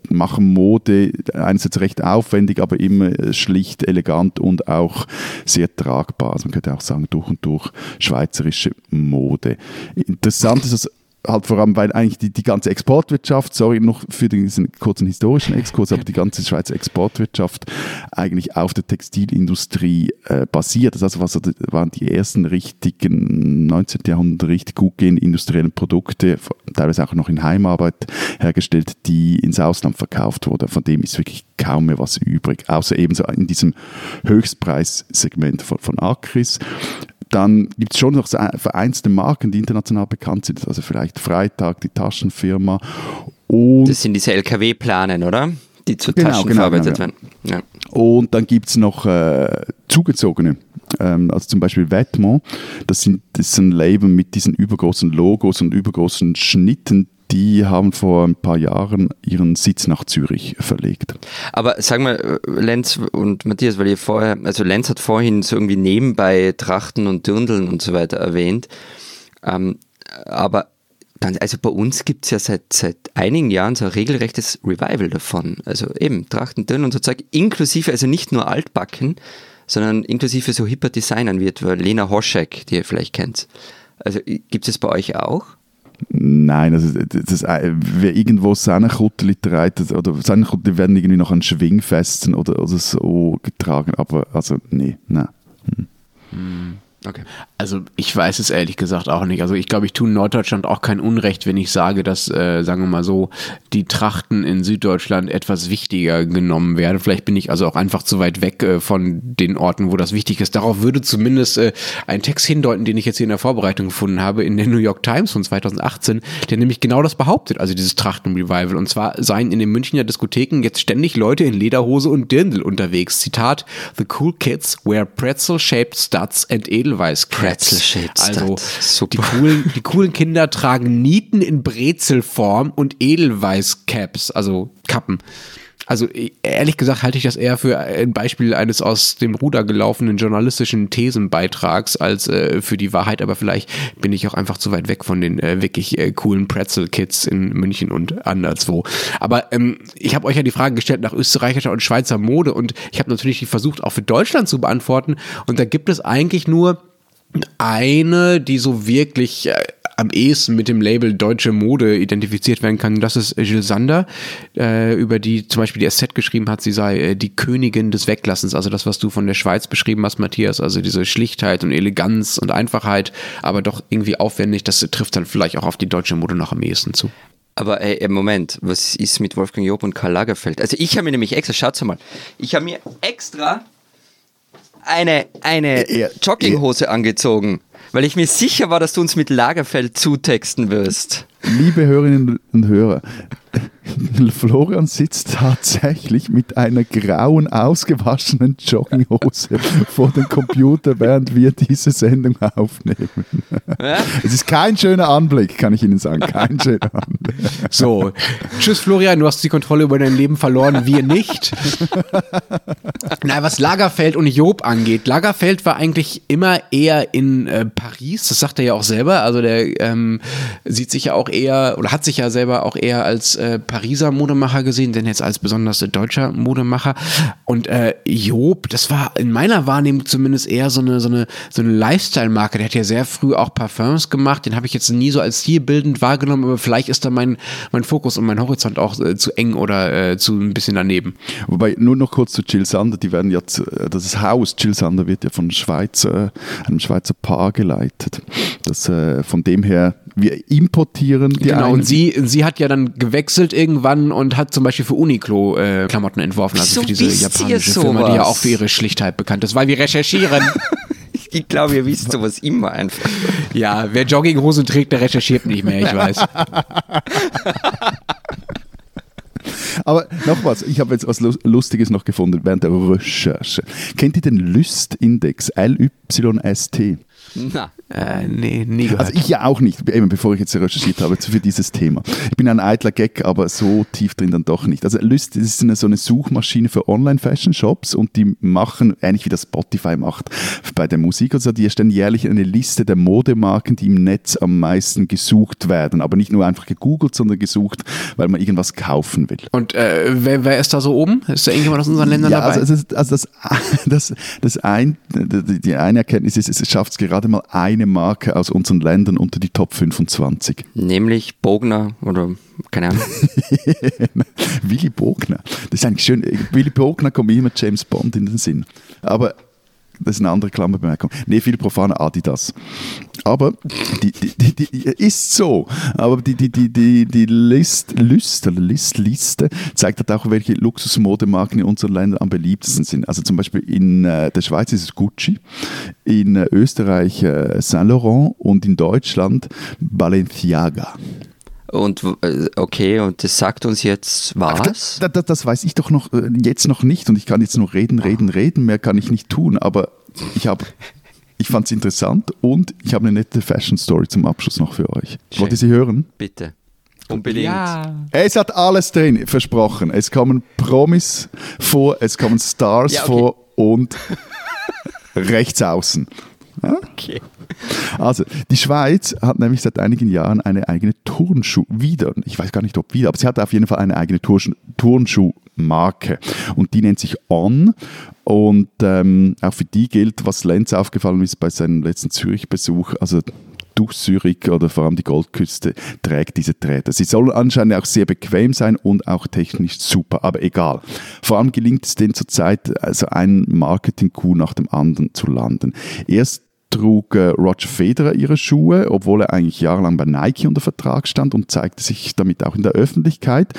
machen Mode einerseits recht aufwendig, aber immer schlicht, elegant und auch sehr tragbar. Also man könnte auch sagen, durch und durch schweizerische Mode. Interessant ist, dass halt vor allem, weil eigentlich die, die ganze Exportwirtschaft, sorry noch für diesen kurzen historischen Exkurs, aber die ganze Schweizer Exportwirtschaft eigentlich auf der Textilindustrie äh, basiert. Das also was waren die ersten richtigen 19. Jahrhundert richtig gut gehenden industriellen Produkte, teilweise auch noch in Heimarbeit hergestellt, die ins Ausland verkauft wurden. Von dem ist wirklich kaum mehr was übrig, außer ebenso in diesem Höchstpreissegment von, von Acris dann gibt es schon noch vereinzelte Marken, die international bekannt sind. Also vielleicht Freitag, die Taschenfirma. Und das sind diese LKW-Planen, oder? Die zu genau, Taschen genau, verarbeitet genau, ja. werden. Ja. Und dann gibt es noch äh, zugezogene, ähm, also zum Beispiel Vetements. Das, sind, das ist ein Label mit diesen übergroßen Logos und übergroßen Schnitten, die haben vor ein paar Jahren ihren Sitz nach Zürich verlegt. Aber sag mal, Lenz und Matthias, weil ihr vorher, also Lenz hat vorhin so irgendwie nebenbei Trachten und Dirndeln und so weiter erwähnt. Ähm, aber also bei uns gibt es ja seit, seit einigen Jahren so ein regelrechtes Revival davon. Also eben Trachten, Dirndeln und so Zeug, inklusive, also nicht nur Altbacken, sondern inklusive so hipper Designern wird, Lena Hoschek, die ihr vielleicht kennt. Also gibt es bei euch auch? Nein, also das, äh, wer irgendwo Sennenkutteli trägt, oder Sennenkutteli werden irgendwie noch an Schwingfesten oder, oder so getragen, aber also nee, nein. Hm. Okay. Also ich weiß es ehrlich gesagt auch nicht. Also ich glaube, ich tue Norddeutschland auch kein Unrecht, wenn ich sage, dass, äh, sagen wir mal so, die Trachten in Süddeutschland etwas wichtiger genommen werden. Vielleicht bin ich also auch einfach zu weit weg äh, von den Orten, wo das wichtig ist. Darauf würde zumindest äh, ein Text hindeuten, den ich jetzt hier in der Vorbereitung gefunden habe, in der New York Times von 2018, der nämlich genau das behauptet, also dieses Trachten-Revival. Und zwar seien in den Münchner Diskotheken jetzt ständig Leute in Lederhose und Dirndl unterwegs. Zitat, The cool kids wear pretzel-shaped studs and edel Edelweiß Also die coolen, die coolen Kinder tragen Nieten in Brezelform und Edelweiß-Caps, also Kappen. Also e, ehrlich gesagt halte ich das eher für ein Beispiel eines aus dem Ruder gelaufenen journalistischen Thesenbeitrags als äh, für die Wahrheit, aber vielleicht bin ich auch einfach zu weit weg von den äh, wirklich äh, coolen Pretzel-Kids in München und anderswo. Aber ähm, ich habe euch ja die Frage gestellt nach österreichischer und Schweizer Mode und ich habe natürlich versucht auch für Deutschland zu beantworten und da gibt es eigentlich nur eine, die so wirklich äh, am ehesten mit dem Label deutsche Mode identifiziert werden kann. Das ist Jill Sander, äh, über die zum Beispiel die SZ geschrieben hat, sie sei äh, die Königin des Weglassens. Also das, was du von der Schweiz beschrieben hast, Matthias, also diese Schlichtheit und Eleganz und Einfachheit, aber doch irgendwie aufwendig, das trifft dann vielleicht auch auf die deutsche Mode noch am ehesten zu. Aber ey, Moment, was ist mit Wolfgang Job und Karl Lagerfeld? Also ich habe mir nämlich extra, schaut mal, ich habe mir extra eine, eine Jogginghose angezogen, weil ich mir sicher war, dass du uns mit Lagerfeld zutexten wirst. Liebe Hörerinnen und Hörer, Florian sitzt tatsächlich mit einer grauen, ausgewaschenen Jogginghose vor dem Computer, während wir diese Sendung aufnehmen. Es ist kein schöner Anblick, kann ich Ihnen sagen. Kein schöner Anblick. So, tschüss Florian, du hast die Kontrolle über dein Leben verloren, wir nicht. Na, was Lagerfeld und Job angeht, Lagerfeld war eigentlich immer eher in äh, Paris, das sagt er ja auch selber. Also der ähm, sieht sich ja auch eher, oder hat sich ja selber auch eher als äh, Pariser Modemacher gesehen, denn jetzt als besonders deutscher Modemacher. Und äh, Job, das war in meiner Wahrnehmung zumindest eher so eine, so eine, so eine Lifestyle-Marke. Der hat ja sehr früh auch Parfums gemacht. Den habe ich jetzt nie so als stilbildend wahrgenommen, aber vielleicht ist da mein, mein Fokus und mein Horizont auch äh, zu eng oder äh, zu ein bisschen daneben. Wobei, nur noch kurz zu Jill Sander, die werden jetzt, äh, das Haus Jill Sander wird ja von Schweizer, einem Schweizer Paar geleitet. Das, äh, von dem her, wir importieren die Genau, und sie, sie hat ja dann gewechselt irgendwann und hat zum Beispiel für Uniqlo äh, Klamotten entworfen, also so für diese japanische Firma, die ja auch für ihre Schlichtheit bekannt ist, weil wir recherchieren. ich glaube, ihr wisst sowas immer einfach. Ja, wer Jogginghosen trägt, der recherchiert nicht mehr, ich weiß. Aber noch was, ich habe jetzt was Lustiges noch gefunden während der Recherche. Kennt ihr den Lüst-Index, LYST? Na, Äh, nee, nie gehört. Also ich ja auch nicht, eben bevor ich jetzt recherchiert habe für dieses Thema. Ich bin ein eitler Gag, aber so tief drin dann doch nicht. Also Lyst ist eine, so eine Suchmaschine für Online-Fashion-Shops und die machen, ähnlich wie das Spotify macht bei der Musik, also die erstellen jährlich eine Liste der Modemarken, die im Netz am meisten gesucht werden. Aber nicht nur einfach gegoogelt, sondern gesucht, weil man irgendwas kaufen will. Und äh, wer, wer ist da so oben? Ist da irgendjemand aus unseren Ländern Ja, dabei? also, also, also das, das, das ein, die die eine Erkenntnis ist, es schafft es gerade mal eine Marke aus unseren Ländern unter die Top 25. nämlich Bogner oder keine Ahnung. Willy Bogner. Das ist eigentlich schön. Willy Bogner kommt mir immer James Bond in den Sinn. Aber das ist eine andere Klammerbemerkung. Nee, viel profaner Adidas. Aber die, die, die, die ist so. Aber die, die, die, die, die List, List, List, Liste zeigt halt auch, welche Luxusmodemarken in unseren Ländern am beliebtesten sind. Also zum Beispiel in äh, der Schweiz ist es Gucci, in äh, Österreich äh, Saint Laurent und in Deutschland Balenciaga. Und äh, okay, und das sagt uns jetzt was? Das, das, das weiß ich doch noch äh, jetzt noch nicht und ich kann jetzt nur reden, reden, reden, mehr kann ich nicht tun, aber ich habe ich fand es interessant und ich habe eine nette Fashion Story zum Abschluss noch für euch. Schön. Wollt ihr sie hören? Bitte. Unbedingt. Es hat alles drin, versprochen. Es kommen Promis vor, es kommen Stars Ja, okay. vor und rechts außen. Okay. Also, die Schweiz hat nämlich seit einigen Jahren eine eigene Turnschuh, wieder, ich weiß gar nicht, ob wieder, aber sie hat auf jeden Fall eine eigene Turnschuh, Turnschuhmarke und die nennt sich On und ähm, auch für die gilt, was Lenz aufgefallen ist bei seinem letzten Zürich-Besuch, also durch Zürich oder vor allem die Goldküste trägt diese Träder. Sie sollen anscheinend auch sehr bequem sein und auch technisch super, aber egal. Vor allem gelingt es denen zurzeit, also einen Marketing-Coup nach dem anderen zu landen. Erst trug äh, Roger Federer ihre Schuhe, obwohl er eigentlich jahrelang bei Nike unter Vertrag stand und zeigte sich damit auch in der Öffentlichkeit.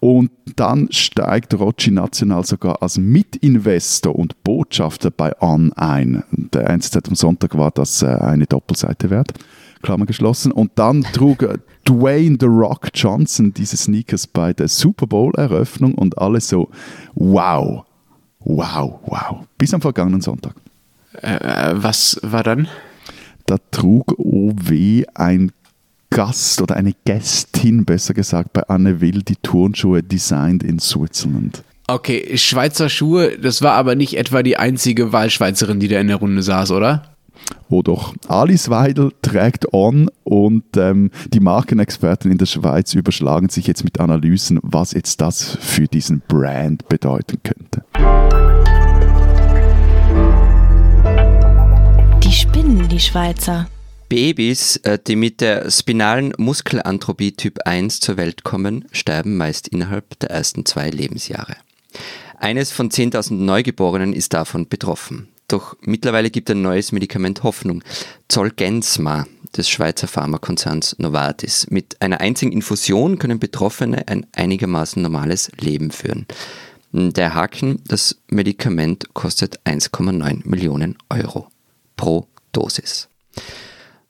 Und dann steigt Roger national sogar als Mitinvestor und Botschafter bei On ein. Der NZZ am Sonntag war das äh, eine Doppelseite wert. Klammer geschlossen. Und dann trug äh, Dwayne The Rock Johnson diese Sneakers bei der Super Bowl-Eröffnung und alle so, wow, wow, wow. Bis am vergangenen Sonntag. Äh, was war dann? Da trug OW ein Gast oder eine Gästin, besser gesagt, bei Anne Will die Turnschuhe Designed in Switzerland. Okay, Schweizer Schuhe, das war aber nicht etwa die einzige Wahlschweizerin, die da in der Runde saß, oder? Oh doch, Alice Weidel trägt On und ähm, die Markenexperten in der Schweiz überschlagen sich jetzt mit Analysen, was jetzt das für diesen Brand bedeuten könnte. Schweizer. Babys, äh, die mit der spinalen Muskelanthropie Typ 1 zur Welt kommen, sterben meist innerhalb der ersten zwei Lebensjahre. Eines von 10.000 Neugeborenen ist davon betroffen. Doch mittlerweile gibt ein neues Medikament Hoffnung. Zolgensma des Schweizer Pharmakonzerns Novartis. Mit einer einzigen Infusion können Betroffene ein einigermaßen normales Leben führen. Der Haken, das Medikament kostet 1,9 Millionen Euro pro Dosis.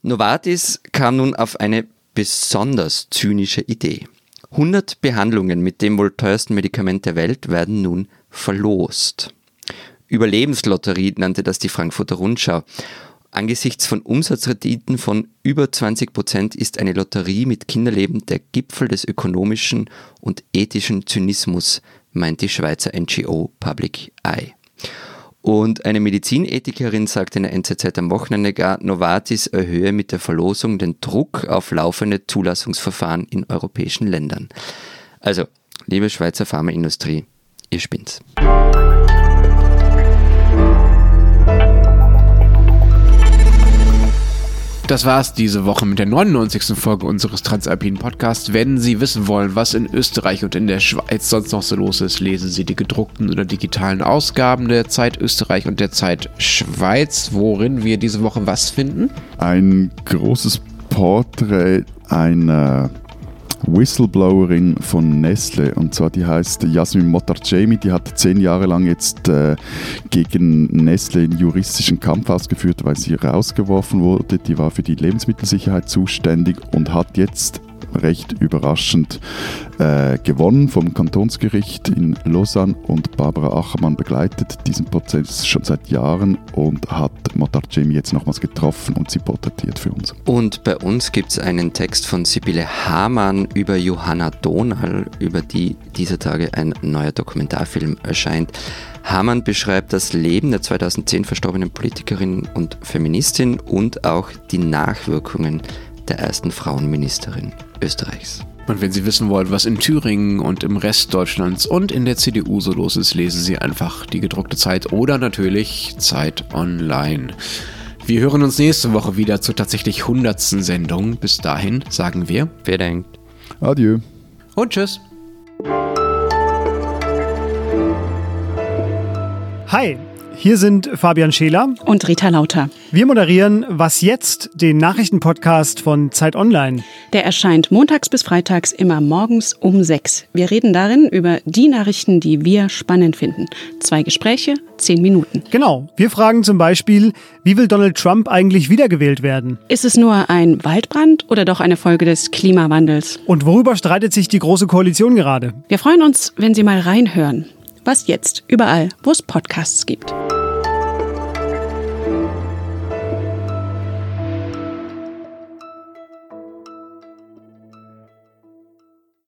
Novartis kam nun auf eine besonders zynische Idee. 100 Behandlungen mit dem wohl teuersten Medikament der Welt werden nun verlost. Überlebenslotterie nannte das die Frankfurter Rundschau. Angesichts von Umsatzrenditen von über 20 Prozent ist eine Lotterie mit Kinderleben der Gipfel des ökonomischen und ethischen Zynismus, meint die Schweizer NGO Public Eye. Und eine Medizinethikerin sagte in der NZZ am Wochenende gar, Novartis erhöhe mit der Verlosung den Druck auf laufende Zulassungsverfahren in europäischen Ländern. Also, liebe Schweizer Pharmaindustrie, ihr spinnt's. Das war's diese Woche mit der 99. Folge unseres Transalpinen Podcasts. Wenn Sie wissen wollen, was in Österreich und in der Schweiz sonst noch so los ist, lesen Sie die gedruckten oder digitalen Ausgaben der Zeit Österreich und der Zeit Schweiz, worin wir diese Woche was finden. Ein großes Porträt einer Whistleblowerin von Nestle und zwar die heißt Jasmin Motarcemi, die hat zehn Jahre lang jetzt äh, gegen Nestle einen juristischen Kampf ausgeführt, weil sie rausgeworfen wurde. Die war für die Lebensmittelsicherheit zuständig und hat jetzt recht überraschend äh, gewonnen vom Kantonsgericht in Lausanne und Barbara Achermann begleitet diesen Prozess schon seit Jahren und hat Motarcemi jetzt nochmals getroffen und sie porträtiert für uns. Und bei uns gibt es einen Text von Sibylle Hamann über Johanna Donal, über die dieser Tage ein neuer Dokumentarfilm erscheint. Hamann beschreibt das Leben der 2010 verstorbenen Politikerin und Feministin und auch die Nachwirkungen der ersten Frauenministerin Österreichs. Und wenn Sie wissen wollen, was in Thüringen und im Rest Deutschlands und in der CDU so los ist, lesen Sie einfach die gedruckte Zeit oder natürlich Zeit online. Wir hören uns nächste Woche wieder zur tatsächlich hundertsten Sendung. Bis dahin sagen wir. Wer denkt? Adieu. Und tschüss. Hi, hier sind Fabian Scheler und Rita Lauter. Wir moderieren Was jetzt, den Nachrichtenpodcast von Zeit Online. Der erscheint montags bis freitags immer morgens um sechs. Wir reden darin über die Nachrichten, die wir spannend finden. Zwei Gespräche, zehn Minuten. Genau. Wir fragen zum Beispiel, wie will Donald Trump eigentlich wiedergewählt werden? Ist es nur ein Waldbrand oder doch eine Folge des Klimawandels? Und worüber streitet sich die Große Koalition gerade? Wir freuen uns, wenn Sie mal reinhören. Was jetzt? Überall, wo es Podcasts gibt.